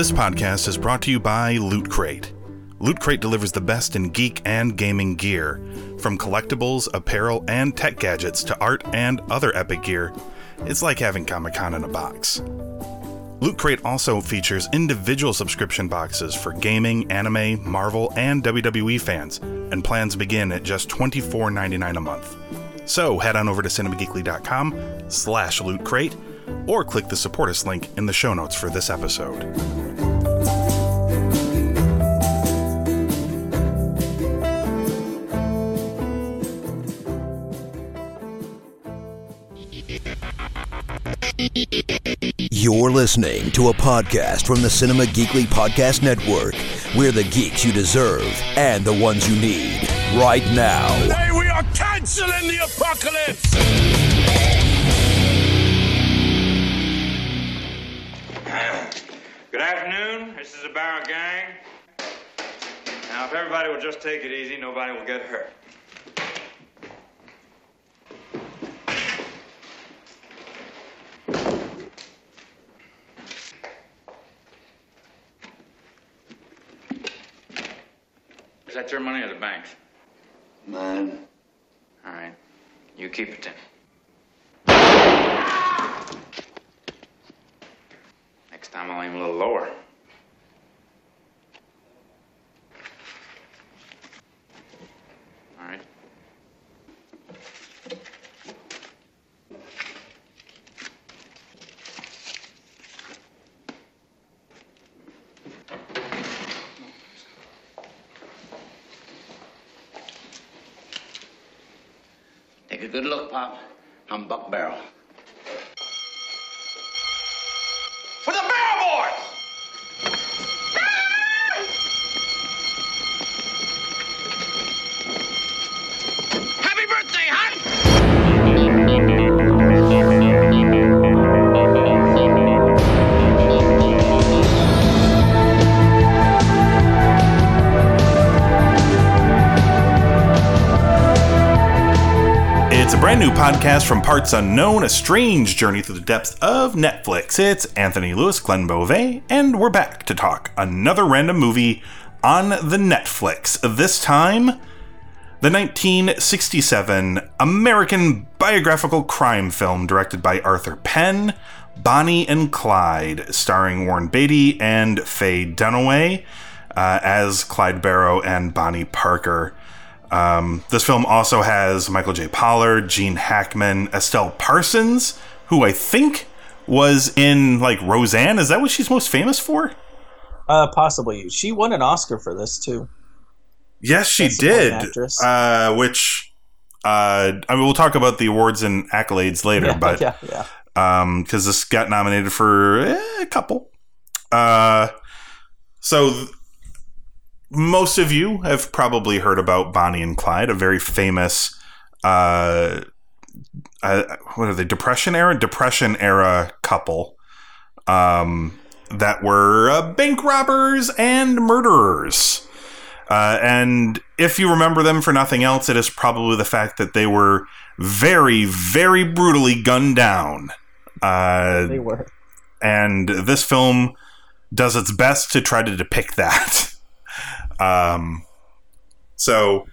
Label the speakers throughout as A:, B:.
A: This podcast is brought to you by Loot Crate. Loot Crate delivers the best in geek and gaming gear, from collectibles, apparel, and tech gadgets to art and other epic gear. It's like having Comic Con in a box. Loot Crate also features individual subscription boxes for gaming, anime, Marvel, and WWE fans, and plans begin at just $24.99 a month. So head on over to cinemageekly.com slash loot crate or click the support us link in the show notes for this episode.
B: You're listening to a podcast from the Cinema Geekly Podcast Network. We're the geeks you deserve and the ones you need right now.
C: Hey, we are canceling the apocalypse!
D: Good afternoon. This is the Barrow Gang. Now, if everybody will just take it easy, nobody will get hurt. Is that your money or the bank's?
E: Mine.
D: All right. You keep it then. Next time I'll aim a little lower.
E: Good luck, Pop. I'm Buck
A: Barrow. Podcast from Parts Unknown, a strange journey through the depths of Netflix. It's Anthony Lewis, Glenn Beauvais, and we're back to talk another random movie on the Netflix. This time, the 1967 American biographical crime film directed by Arthur Penn, Bonnie and Clyde, starring Warren Beatty and Faye Dunaway uh, as Clyde Barrow and Bonnie Parker. Um, this film also has Michael J. Pollard, Gene Hackman, Estelle Parsons, who I think was in like Roseanne. Is that what she's most famous for?
F: Uh, possibly. She won an Oscar for this too.
A: Yes, she
F: Best
A: did. Uh, which uh, I mean, we'll talk about the awards and accolades later,
F: Yeah,
A: but
F: yeah, yeah.
A: um because this got nominated for eh, a couple uh so most of you have probably heard about bonnie and clyde a very famous uh, uh what are they depression era depression era couple um that were uh, bank robbers and murderers uh, and if you remember them for nothing else, it is probably the fact that they were very, very brutally gunned down. Uh,
F: They were.
A: and this film does its best to try to depict that. um, so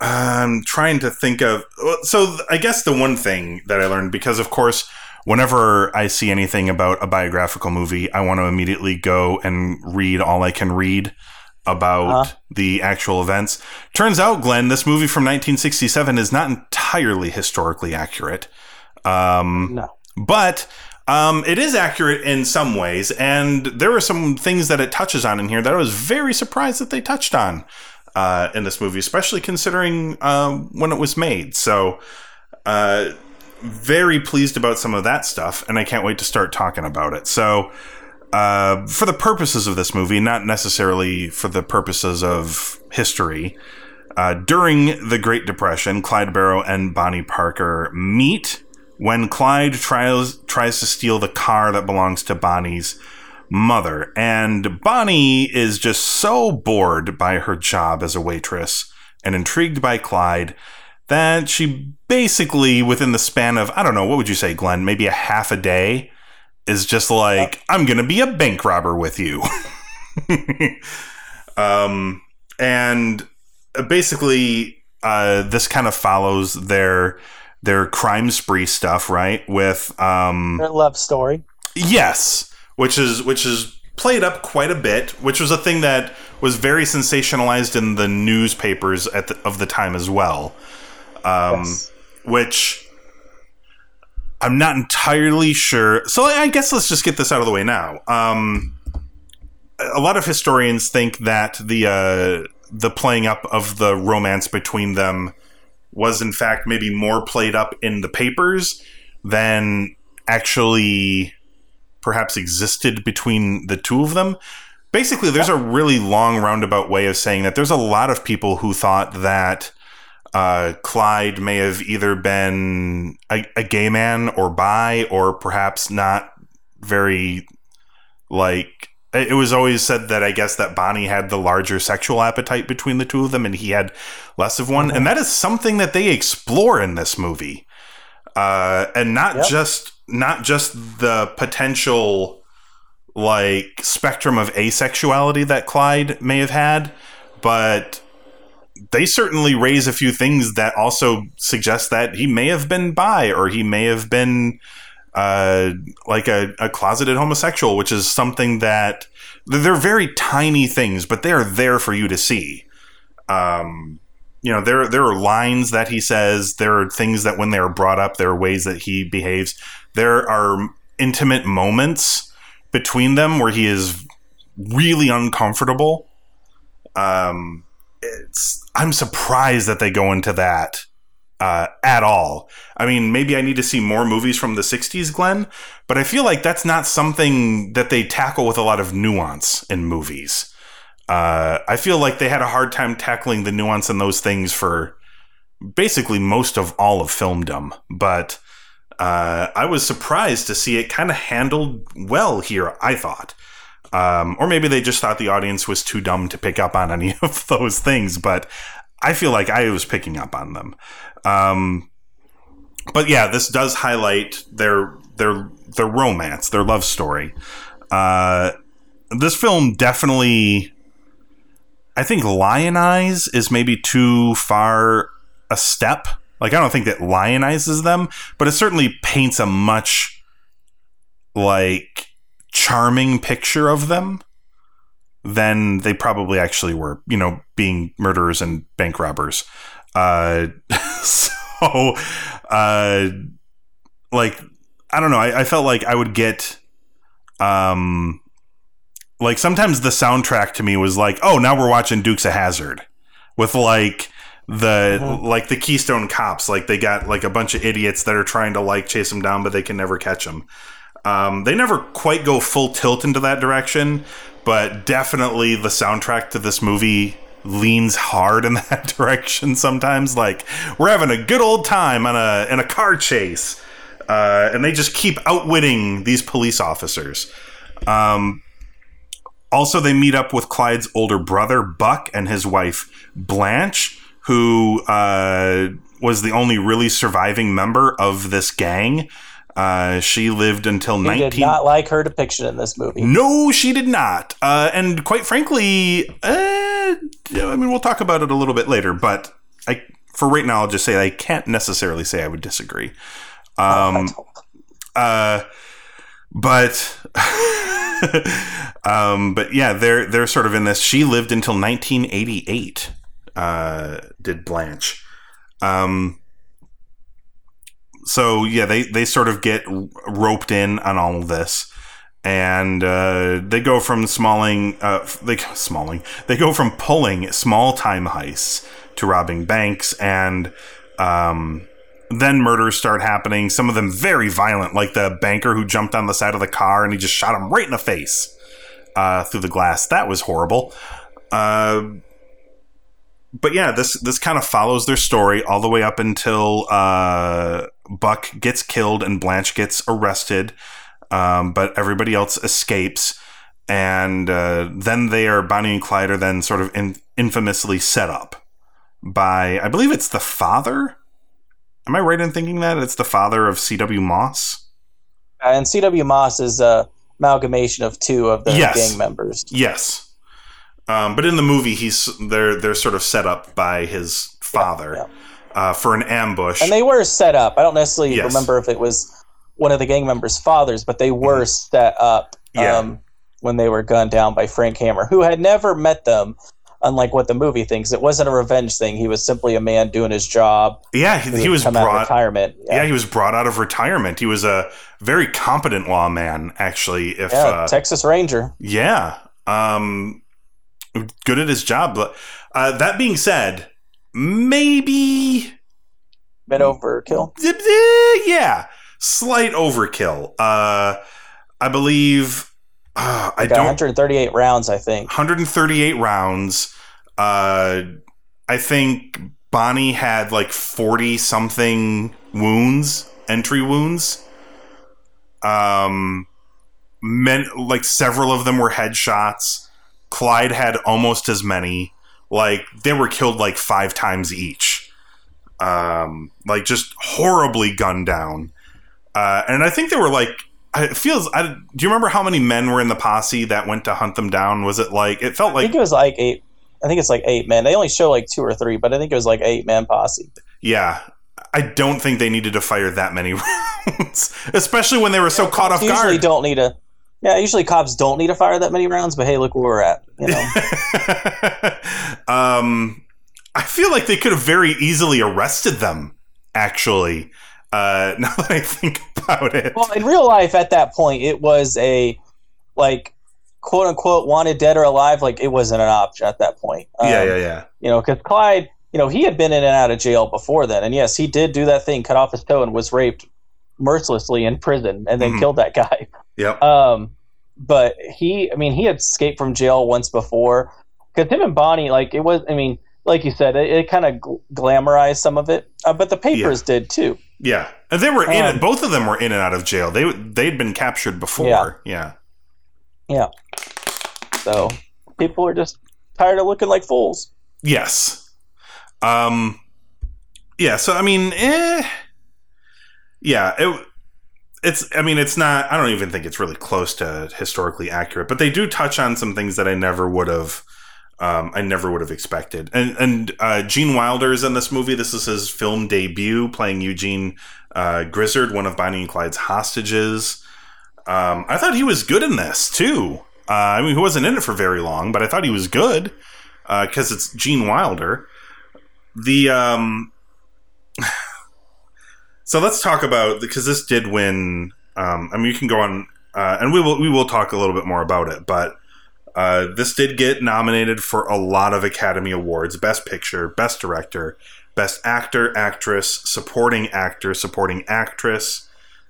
A: I'm trying to think of. So I guess the one thing that I learned, because of course, whenever I see anything about a biographical movie, I want to immediately go and read all I can read about
F: Uh-huh.
A: the actual events. Turns out, Glenn, this movie from 1967 is not entirely historically accurate. Um,
F: No.
A: but um, it is accurate in some ways, and there are some things that it touches on in here that I was very surprised that they touched on uh, in this movie, especially considering uh, when it was made. So, uh, very pleased about some of that stuff, and I can't wait to start talking about it. So, uh, for the purposes of this movie, not necessarily for the purposes of history, uh, during the Great Depression, Clyde Barrow and Bonnie Parker meet when Clyde tries tries to steal the car that belongs to Bonnie's mother. And Bonnie is just so bored by her job as a waitress and intrigued by Clyde that she basically, within the span of, I don't know, what would you say, Glenn? Maybe a half a day, is just like, I'm going to be a bank robber with you. um, and basically, uh, this kind of follows their their crime spree stuff, right? With um,
F: Their love story.
A: Yes, which is which is played up quite a bit, which was a thing that was very sensationalized in the newspapers at the, of the time as well. Um,
F: Yes.
A: Which I'm not entirely sure. So I guess let's just get this out of the way now. Um, a lot of historians think that the uh, the playing up of the romance between them was in fact maybe more played up in the papers than actually perhaps existed between the two of them. Basically, there's a really long roundabout way of saying that there's a lot of people who thought that uh, Clyde may have either been a, a gay man or bi, or perhaps not very like. It was always said that I guess that Bonnie had the larger sexual appetite between the two of them, and he had less of one, and that is something that they explore in this movie, uh, and not
F: Yep.
A: just not just the potential like spectrum of asexuality that Clyde may have had, but they certainly raise a few things that also suggest that he may have been bi or he may have been uh, like a, a closeted homosexual, which is something that they're very tiny things, but they're there for you to see. Um, you know, there there are lines that he says. There are things that when they are brought up, there are ways that he behaves. There are intimate moments between them where he is really uncomfortable. Um, it's I'm surprised that they go into that uh, at all. I mean, maybe I need to see more movies from the '60s, Glenn, but I feel like that's not something that they tackle with a lot of nuance in movies. Uh, I feel like they had a hard time tackling the nuance in those things for basically most of all of filmdom, but uh, I was surprised to see it kind of handled well here. I thought. Um, or maybe they just thought the audience was too dumb to pick up on any of those things, but I feel like I was picking up on them. Um, but yeah, this does highlight their their their romance, their love story. Uh, this film definitely, I think, lionize is maybe too far a step. Like I don't think that lionizes them, but it certainly paints a much like charming picture of them than they probably actually were, you know, being murderers and bank robbers. Uh, so, uh, like, I don't know. I, I felt like I would get, um, like sometimes the soundtrack to me was like, oh, now we're watching Dukes of Hazzard with like the like the Keystone Cops. Like they got like a bunch of idiots that are trying to like chase them down, but they can never catch them. Um, they never quite go full tilt into that direction, but definitely the soundtrack to this movie leans hard in that direction sometimes. Like we're having a good old time on a in a car chase, uh, and they just keep outwitting these police officers. Um, also, they meet up with Clyde's older brother Buck and his wife Blanche, who uh, was the only really surviving member of this gang. Uh, she lived until
F: He
A: 19-
F: did not like her depiction in this movie.
A: no, she did not. Uh, and quite frankly, uh, I mean, we'll talk about it a little bit later. But I, for right now, I'll just say I can't necessarily say I would disagree. Um, uh, but, um, but yeah, they're they're sort of in this. She lived until 1988. Uh, did Blanche? Um, so yeah, they they sort of get roped in on all of this, and uh, they go from smalling, uh, they smalling, they go from pulling small time heists to robbing banks, and um, then murders start happening. Some of them very violent, like the banker who jumped on the side of the car and he just shot him right in the face uh, through the glass. That was horrible. Uh, but yeah, this this kind of follows their story all the way up until uh, Buck gets killed and Blanche gets arrested, um, but everybody else escapes, and uh, then they are Bonnie and Clyde are then sort of in, infamously set up by I believe it's the father. Am I right in thinking that it's the father of C.W. Moss?
F: And C.W. Moss is a amalgamation of two of the
A: Yes.
F: gang members.
A: Yes. Um, but in the movie, he's they're they're sort of set up by his father
F: yeah.
A: Uh, for an ambush.
F: And they were set up. I don't necessarily
A: Yes.
F: remember if it was one of the gang members' fathers, but they were set up
A: Mm-hmm. Yeah.
F: um, when they were gunned down by Frank Hamer, who had never met them. Unlike what the movie thinks, it wasn't a revenge thing. He was simply a man doing his job.
A: yeah, he, he was
F: come out of
A: brought.
F: retirement.
A: Yeah. he was brought out of retirement. He was a very competent lawman, actually. If
F: Yeah,
A: uh,
F: Texas Ranger.
A: Yeah. Um, good at his job. But uh, that being said, maybe
F: Bit overkill.
A: yeah, slight overkill. Uh, I believe uh, I don't
F: 138 rounds, I think.
A: 138 rounds. Uh, I think Bonnie had like 40 something wounds, entry wounds. Um, men like several of them were headshots. Clyde had almost as many. Like they were killed like five times each. Um, like just horribly gunned down. Uh, and I think they were like it feels. I, do you remember how many men were in the posse that went to hunt them down? Was it like it felt like?
F: I think it was like eight. I think it's like eight men. They only show like two or three, but I think it was like eight man posse.
A: yeah. I don't think they needed to fire that many rounds, especially when they were so caught off guard.
F: usually
A: guard.
F: don't need a. Yeah, usually cops don't need to fire that many rounds, but hey, look where we're at. You know,
A: um, I feel like they could have very easily arrested them. Actually, uh, now that I think about it,
F: well, in real life, at that point, it was a like quote unquote wanted dead or alive. Like it wasn't an option at that point.
A: yeah,
F: Um,
A: yeah, yeah,
F: You know, because Clyde, you know, he had been in and out of jail before then, and yes, he did do that thing, cut off his toe, and was raped mercilessly in prison, and then
A: Mhm.
F: killed that guy.
A: yep,
F: Um, but he, I mean, he had escaped from jail once before. Because him and Bonnie, like, it was, I mean, like you said, it, it kind of gl- glamorized some of it, uh, but the papers did too.
A: yeah. And they were in. Both of them were in and out of jail. They they'd been captured before. Yeah.
F: Yeah. So people are just tired of looking like fools.
A: Yes. Um. Yeah. So I mean, eh. Yeah. It. It's. I mean, it's not. I don't even think it's really close to historically accurate, but they do touch on some things that I never would have. Um, I never would have expected. And and uh, Gene Wilder is in this movie. This is his film debut, playing Eugene uh, Grizzard, one of Bonnie and Clyde's hostages. Um, I thought he was good in this too. Uh, I mean, he wasn't in it for very long, but I thought he was good because it's Gene Wilder. The um, so let's talk about because this did win. Um, I mean, you can go on, uh, and we will we will talk a little bit more about it, but. Uh, this did get nominated for a lot of Academy Awards Best Picture, Best Director, Best Actor, Actress, Supporting Actor, Supporting Actress,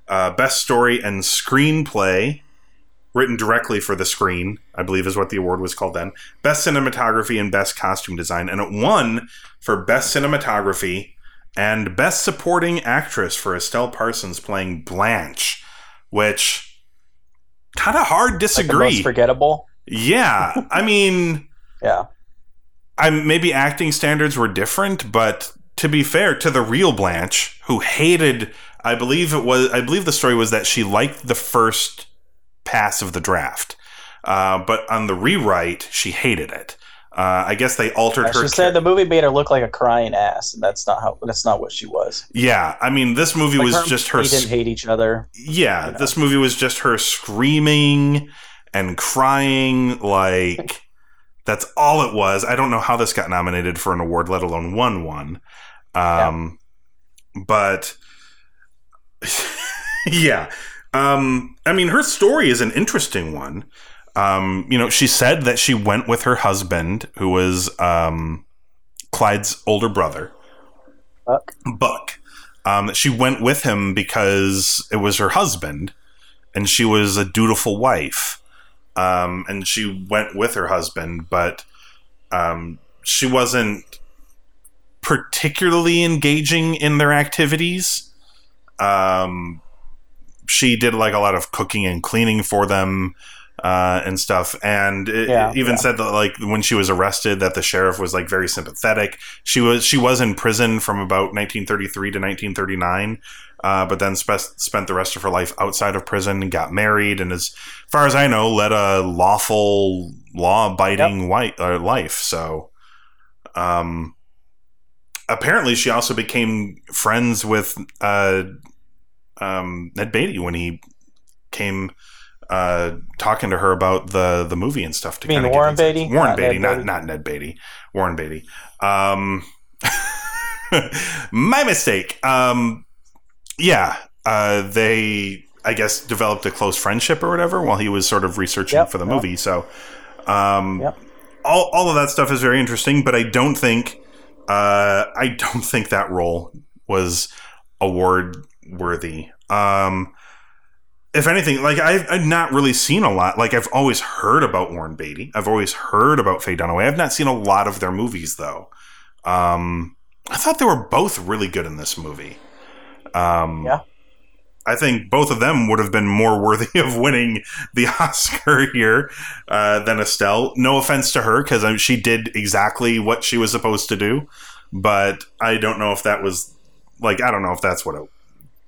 A: uh, Best Story and Screenplay, written directly for the screen, I believe is what the award was called then. Best Cinematography and Best Costume Design. And it won for Best Cinematography and Best Supporting Actress for Estelle Parsons playing Blanche, which kind of hard
F: Like
A: disagree.
F: forgettable.
A: yeah, I mean,
F: Yeah.
A: I maybe acting standards were different, but to be fair to the real Blanche, who hated, I believe it was, I believe the story was that she liked the first pass of the draft, uh, but on the rewrite, she hated it. Uh, I guess they altered her.
F: She said the movie made her look like a crying ass, and that's not how. That's not what she was.
A: yeah, I mean, this movie
F: Like
A: was
F: her
A: just her.
F: They didn't hate each other.
A: yeah,
F: you know.
A: this movie was just her screaming and crying like. That's all it was. I don't know how this got nominated for an award, let alone won one. Um, But yeah, um, I mean, her story is an interesting one. Um, you know, she said that she went with her husband, who was um, Clyde's older brother,
F: Buck.
A: Buck. Um, she went with him because it was her husband, and she was a dutiful wife. Um, and she went with her husband, but um, she wasn't particularly engaging in their activities. Um, she did like a lot of cooking and cleaning for them uh, and stuff. And it,
F: Yeah,
A: it even
F: yeah.
A: said that like when she was arrested, that the sheriff was like very sympathetic. She was she was in prison from about 1933 to 1939. uh, but then spe- spent the rest of her life outside of prison and got married, and as far as I know, led a lawful, law-abiding white uh, life. So, um, apparently, she also became friends with uh, um, Ned Beatty when he came uh, talking to her about the the movie and stuff. To
F: You mean Warren. Beatty?
A: Warren
F: Not
A: Beatty,
F: Ned
A: not
F: Beatty?
A: not Ned Beatty. Warren Beatty. Um, my mistake. Um, yeah, uh, they I guess developed a close friendship or whatever while he was sort of researching
F: Yep,
A: for the
F: yep.
A: movie. So, um,
F: Yep.
A: all all of that stuff is very interesting, but I don't think uh, I don't think that role was award worthy. Um, if anything, like I've, I've not really seen a lot. Like I've always heard about Warren Beatty. I've always heard about Faye Dunaway. I've not seen a lot of their movies though. Um, I thought they were both really good in this movie. Um,
F: Yeah.
A: I think both of them would have been more worthy of winning the Oscar here uh, than Estelle. No offense to her, because she did exactly what she was supposed to do, but I don't know if that was like I don't know if that's what it.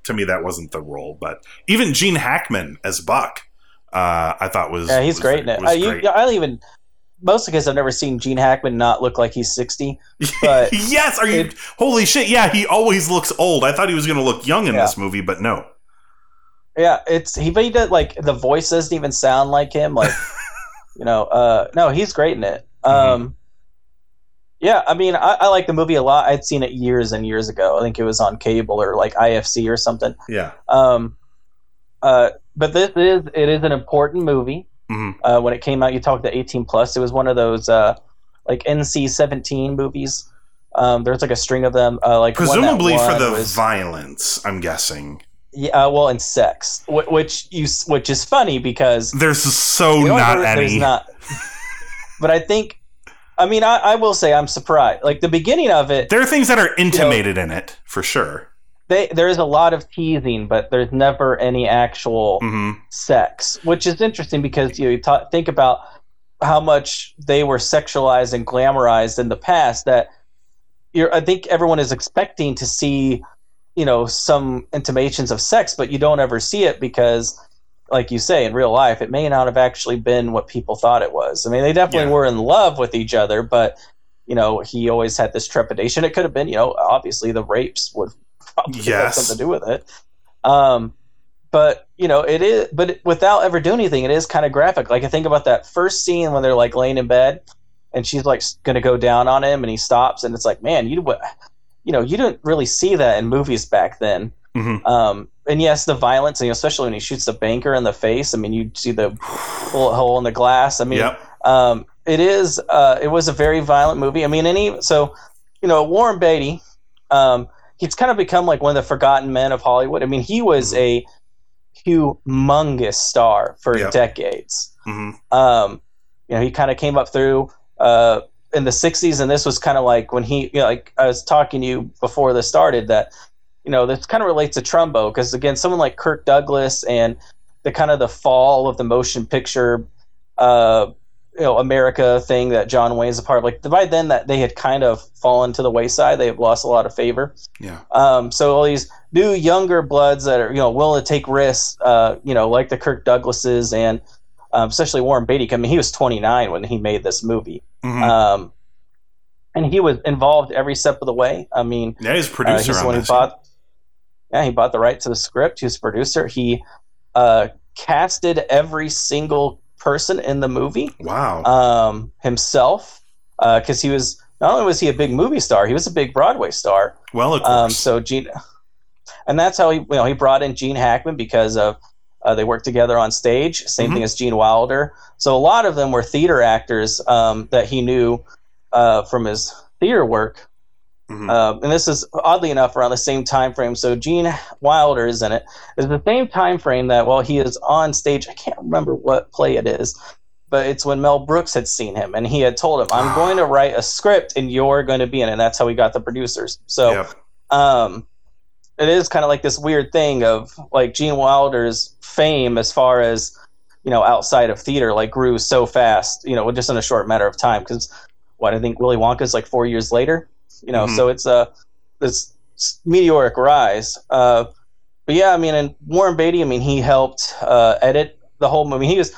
A: To me, that wasn't the role. But even Gene Hackman as Buck, uh, I thought was
F: Yeah, he's
A: was-
F: great in it. Uh, you,
A: great.
F: I don't even mostly because I've never seen Gene Hackman not look like he's sixty. But
A: yes, are you?
F: it-
A: holy shit! Yeah, he always looks old. I thought he was going to look young in
F: Yeah.
A: this movie, but no.
F: yeah, it's he. But he did like the voice doesn't even sound like him. Like you know, uh, no, he's great in it.
A: Mm-hmm.
F: Yeah, I mean, I, I like the movie a lot. I'd seen it years and years ago. I think it was on cable or like IFC or something.
A: Yeah.
F: Um, uh, but this is it is an important movie.
A: Mhm.
F: Uh, when it came out, you talked to 18 plus. It was one of those uh, like NC 17 movies. Um, there's like a string of them. Uh, like one
A: Presumably for the
F: was-
A: violence, I'm guessing.
F: yeah, uh, well, and sex, wh- which you which is funny because
A: There's so not
F: ver- there's
A: any.
F: not. but I think, I mean, I, I will say I'm surprised. Like the beginning of it,
A: there are things that are intimated in it for sure.
F: they, there is a lot of teasing, but there's never any actual
A: hmm
F: sex, which is interesting because you, know, you ta- think about how much they were sexualized and glamorized in the past. That you're, I think everyone is expecting to see, you know, some intimations of sex, but you don't ever see it because, like you say, in real life, it may not have actually been what people thought it was. I mean, they definitely
A: Yeah.
F: were in love with each other, but you know, he always had this trepidation. It could have been, you know, obviously the rapes would probably
A: Yes.
F: have something to do with it. Um, but you know, it is. But without ever doing anything, it is kind of graphic. Like I think about that first scene when they're like laying in bed, and she's like going to go down on him, and he stops, and it's like, man, you you know, you didn't really see that in movies back then.
A: Mhm.
F: Um, and yes, the violence, and especially when he shoots the banker in the face. I mean, you see the bullet hole in the glass. I mean,
A: Yep.
F: um, it is. Uh, it was a very violent movie. I mean, any so, you know, Warren Beatty. Um, he's kind of become like one of the forgotten men of Hollywood. I mean, he was a humongous star for
A: Yeah.
F: decades.
A: hmm
F: Um, you know, he kind of came up through uh, in the '60s, and this was kind of like when he, you know, like I was talking to you before this started that, you know, this kind of relates to Trumbo because again, someone like Kirk Douglas and the kind of the fall of the motion picture, uh, you know, America thing that John Wayne's a part of. Like by then, that they had kind of fallen to the wayside. They have lost a lot of favor.
A: Yeah.
F: Um, so all these new younger bloods that are you know willing to take risks, uh, you know, like the Kirk Douglases and um, especially Warren Beatty. I mean, he was 29 when he made this movie,
A: Mhm.
F: um, and he was involved every step of the way. I mean,
A: yeah, he's a
F: uh,
A: producer
F: he's the
A: on
F: one who
A: this.
F: bought. Yeah, he bought the right to the script. He was a producer. He uh, casted every single person in the movie
A: wow.
F: um, himself because he was not only was he a big movie star, he was a big Broadway star.
A: well, of course.
F: Um, so Gene, and that's how he, you know, he brought in Gene Hackman because of uh, they worked together on stage. Same
A: Mhm.
F: thing as Gene Wilder. So a lot of them were theater actors um, that he knew uh, from his theater work.
A: Mhm.
F: Um, and this is oddly enough around the same time frame. So Gene Wilder is in it. It's the same time frame that while he is on stage, I can't remember what play it is, but it's when Mel Brooks had seen him and he had told him, "I'm going to write a script and you're going to be in it." And that's how he got the producers. So
A: Yep.
F: um, it is kind of like this weird thing of like Gene Wilder's fame as far as you know outside of theater like grew so fast you know just in a short matter of time because what I think Willy Wonka's like four years later you know
A: Mhm.
F: so it's a this meteoric rise uh, but yeah, I mean, and Warren Beatty, I mean, he helped uh, edit the whole movie. He was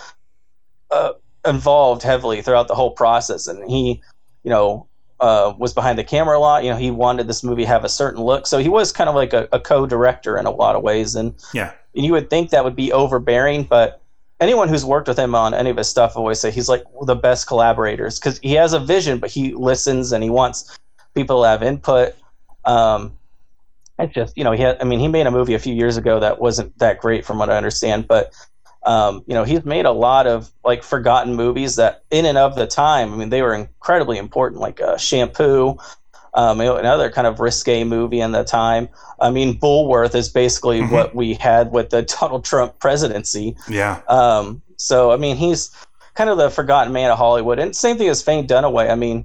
F: uh, involved heavily throughout the whole process, and he, you know, uh, was behind the camera a lot. You know, he wanted this movie to have a certain look, so he was kind of like a, a co-director in a lot of ways. And,
A: Yeah.
F: and you would think that would be overbearing, but anyone who's worked with him on any of his stuff always say he's like the best collaborators because he has a vision, but he listens and he wants people have input. Um, it's just you know he had, I mean he made a movie a few years ago that wasn't that great from what I understand, but um, you know he's made a lot of like forgotten movies that in and of the time I mean they were incredibly important like uh, Shampoo. Um, another kind of risque movie in the time. I mean, Bulworth is basically
A: Mhm.
F: what we had with the Donald Trump presidency.
A: Yeah.
F: Um, so I mean, he's kind of the forgotten man of Hollywood, and same thing as Faye Dunaway. I mean,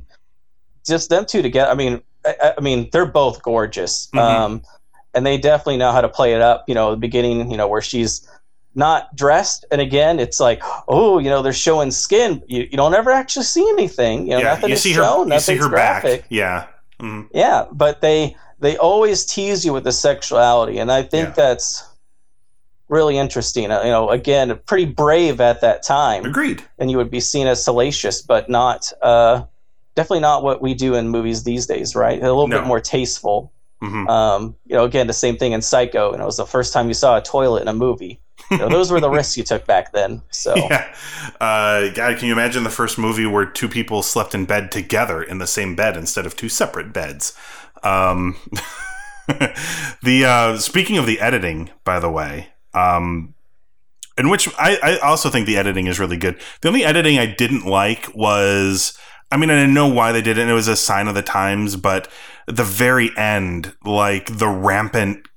F: just them two together. I mean, I, I mean, they're both gorgeous,
A: Mhm.
F: um, and they definitely know how to play it up. You know, the beginning, you know, where she's not dressed, and again, it's like, oh, you know, they're showing skin. You, you don't ever actually see anything. You know,
A: yeah.
F: nothing
A: You see
F: shown.
A: her. You see her
F: graphic.
A: back. Yeah. Mhm.
F: Yeah, but they they always tease you with the sexuality, and I think
A: Yeah.
F: that's really interesting. Uh, You know, again, pretty brave at that time,
A: Agreed.
F: and you would be seen as salacious, but not uh, definitely not what we do in movies these days, right? A little
A: No.
F: bit more tasteful.
A: hmm
F: Um, you know, again, the same thing in Psycho. Know, it was the first time you saw a toilet in a movie. You know, those were the risks you took back then. So
A: Yeah. Uh, God, can you imagine the first movie where two people slept in bed together in the same bed instead of two separate beds? Um, the uh, speaking of the editing, by the way, um, in which I, I also think the editing is really good. The only editing I didn't like was, I mean, I didn't know why they did it. And it was a sign of the times, but the very end, like the rampant,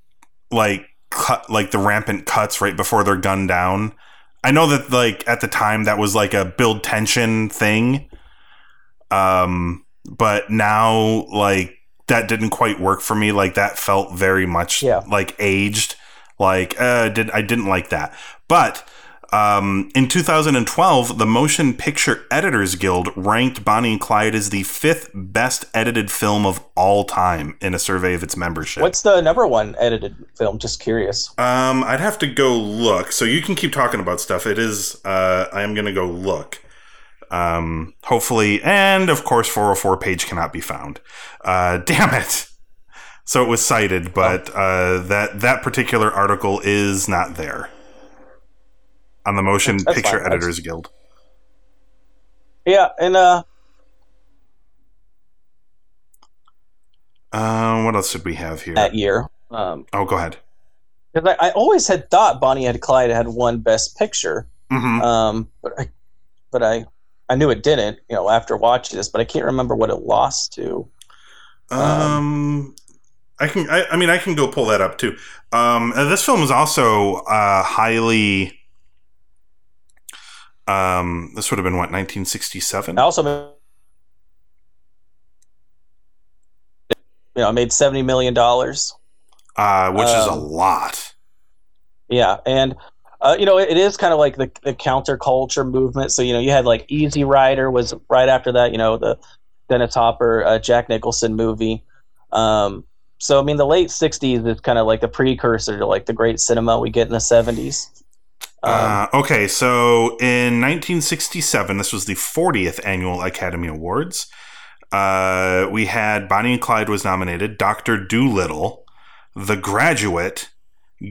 A: like cut, like the rampant cuts right before they're gunned down. I know that like at the time that was like a build tension thing. Um, but now like that didn't quite work for me. Like that felt very much
F: Yeah.
A: like aged. Like uh, did I didn't like that. But um, in 2012, the Motion Picture Editors Guild ranked Bonnie and Clyde as the fifth best edited film of all time in a survey of its membership.
F: what's the number one edited film? Just curious.
A: Um, I'd have to go look. So you can keep talking about stuff. It is. Uh, I am gonna go look. Um, hopefully, and of course, 404 page cannot be found. Uh, damn it. So it was cited, but uh, that that particular article is not there on the Motion
F: That's
A: Picture
F: fine.
A: Editors Guild.
F: Yeah, and uh,
A: Uh, what else did we have here?
F: that year. Um,
A: Oh, go ahead.
F: because I, I always had thought Bonnie and Clyde had won Best Picture,
A: hmm
F: um, but I, but I, I knew it didn't. You know, after watching this, but I can't remember what it lost to.
A: Um, I can. I, I mean, I can go pull that up too. Um, this film is also uh, highly. Um, this would have been what 1967.
F: I also, you know, it made seventy million dollars.
A: uh, which is a
F: um,
A: lot.
F: Yeah, and uh, you know, it, it is kind of like the, the counterculture movement. So you know, you had like Easy Rider was right after that. You know, the Dennis Hopper, uh, Jack Nicholson movie. Um, so I mean, the late '60s is kind of like the precursor to like the great cinema we get in the '70s. Um,
A: Uh, okay, so in 1967, this was the 40th annual Academy Awards. Uh, we had Bonnie and Clyde was nominated, Doctor Dolittle, The Graduate,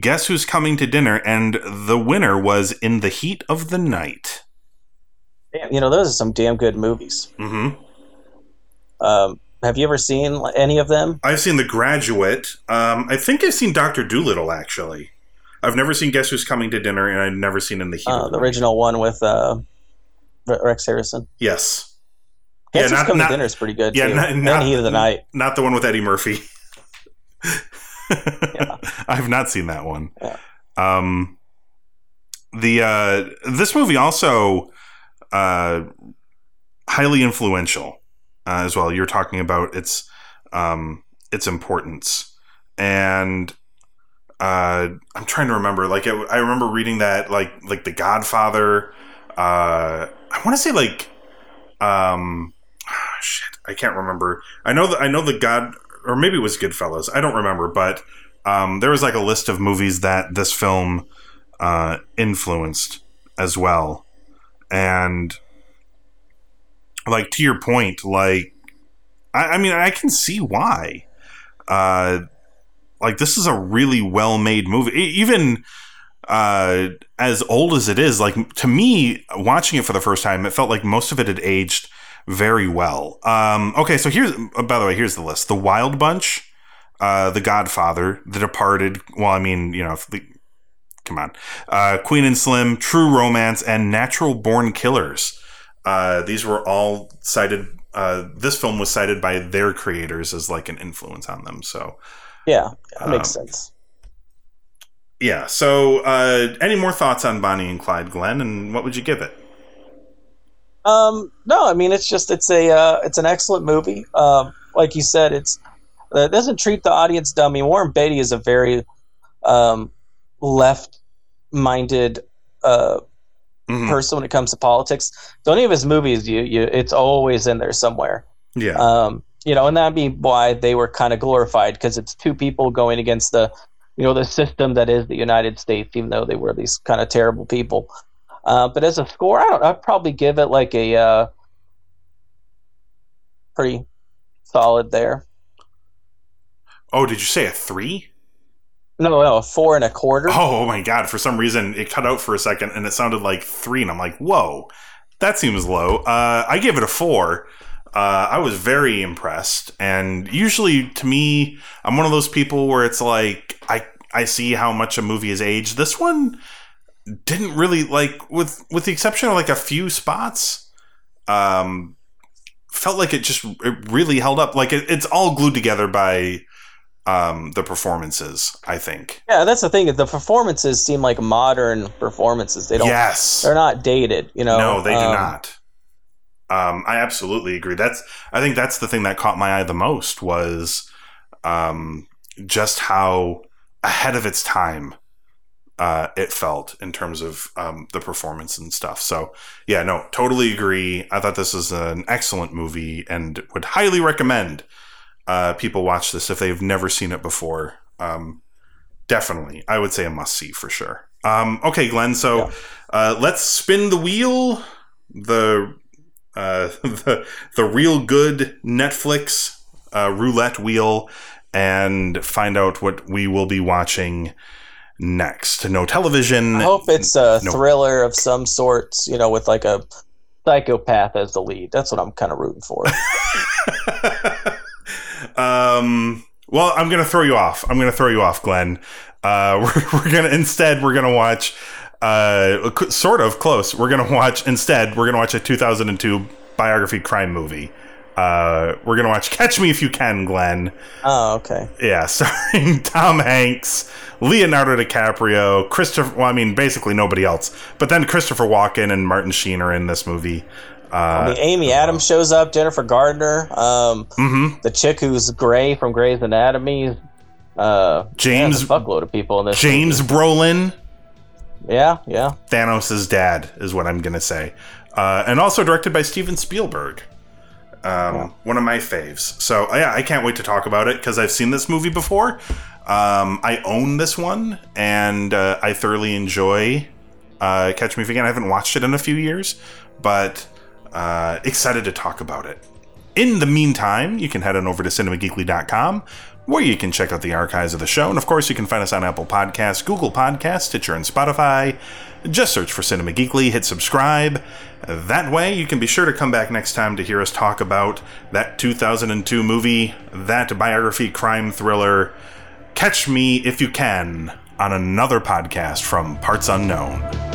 A: Guess Who's Coming to Dinner, and the winner was In the Heat of the Night.
F: damn, you know, those are some damn good movies.
A: hmm
F: Um, have you ever seen any of them?
A: I've seen The Graduate. Um, I think I've seen Doctor Dolittle actually. I've never seen Guess Who's Coming to Dinner, and I've never seen In the Heat.
F: Uh,
A: of
F: the
A: Night.
F: original one with uh, Rex Harrison.
A: Yes.
F: Guess
A: Yeah,
F: Who's
A: not-
F: Coming
A: not-
F: to Dinner is pretty good
A: yeah,
F: too.
A: not- not-
F: Heat of the Night.
A: Not the one with Eddie Murphy. I have not seen that one.
F: Yeah.
A: Um, the uh, this movie also uh, highly influential uh, as well. You're talking about its um, its importance, and uh, I'm trying to remember. Like I, I remember reading that like like The Godfather. Uh, I want to say like um, shit. I can't remember. I know that I know the God or maybe it was Goodfellas. I don't remember, but um, there was like a list of movies that this film uh, influenced as well, and like to your point, like I, I mean, I can see why. Uh, like this is a really well made movie, even uh, as old as it is. Like to me, watching it for the first time, it felt like most of it had aged very well. Um, okay, so here's uh, by the way, here's the list: The Wild Bunch, uh, The Godfather, The Departed. Well, I mean, you know, the, come on, uh, Queen and Slim, True Romance, and Natural Born Killers. Uh, these were all cited. Uh, this film was cited by their creators as like an influence on them. So
F: Yeah, that makes
A: Um,
F: sense.
A: yeah. So uh, any more thoughts on Bonnie and Clyde, Glenn? And what would you give it?
F: Um, no, I mean it's just it's a uh, it's an excellent movie. Um, like you said, it's uh, it doesn't treat the audience dumb. I mean, Warren Beatty is a very um, left-minded uh,
A: Mhm.
F: person when it comes to politics. So any of his movies, you you it's always in there somewhere.
A: Yeah.
F: Um, you know, and that'd be why they were kind of glorified because it's two people going against the, you know, the system that is the United States, even though they were these kind of terrible people. Uh, but as a score, I don't. I'd probably give it like a uh, pretty solid there.
A: oh, did you say a three?
F: No, no, a four and a quarter.
A: Oh, oh my god! For some reason, it cut out for a second, and it sounded like three, and I'm like, "Whoa, that seems low." Uh, I gave it a four. Uh, I was very impressed, and usually, to me, I'm one of those people where it's like I I see how much a movie has aged. This one didn't really like, with with the exception of like a few spots. Um, felt like it just it really held up. Like it, it's all glued together by um the performances. I think.
F: Yeah, that's the thing. The performances seem like modern performances. They don't.
A: yes.
F: They're not dated. You know.
A: No, they do
F: Um,
A: not. Um, I absolutely agree. That's I think that's the thing that caught my eye the most was um, just how ahead of its time uh, it felt in terms of um, the performance and stuff. So yeah, no, totally agree. I thought this was an excellent movie and would highly recommend uh, people watch this if they've never seen it before. Um, definitely, I would say a must see for sure. Um, okay, Glenn. So
F: Yeah.
A: uh, let's spin the wheel. The uh, the the real good Netflix uh, roulette wheel and find out what we will be watching next. No television.
F: I hope it's a
A: No.
F: thriller of some sorts, you know, with like a psychopath as the lead. That's what I'm kind of rooting for.
A: um, well, I'm gonna throw you off. I'm gonna throw you off, Glenn. Uh, we're, we're gonna instead we're gonna watch uh, sort of close. We're gonna watch instead. We're gonna watch a 2002 biography crime movie. Uh, we're gonna watch Catch Me If You Can, Glenn.
F: oh, okay.
A: Yeah, starring Tom Hanks, Leonardo DiCaprio, Christopher. Well, I mean, basically nobody else. But then Christopher Walken and Martin Sheen are in this movie. Uh,
F: I mean, Amy Adams shows up, Jennifer Gardner, um,
A: mhm.
F: the chick who's Grey from Grey's Anatomy. Uh,
A: James-
F: there's a fuckload of people in this.
A: James Brolin.
F: Yeah, yeah.
A: Thanos' dad is what I'm gonna say, uh, and also directed by Steven Spielberg, um, one of my faves. So yeah, I can't wait to talk about it because I've seen this movie before. Um, I own this one, and uh, I thoroughly enjoy uh, Catch Me If You Can. I haven't watched it in a few years, but uh, excited to talk about it. In the meantime, you can head on over to cinemageekly.com where you can check out the archives of the show. And of course, you can find us on Apple Podcasts, Google Podcasts, Stitcher, and Spotify. Just search for Cinema Geekly, hit subscribe. That way, you can be sure to come back next time to hear us talk about that 2002 movie, that biography crime thriller. Catch me if you can on another podcast from Parts Unknown.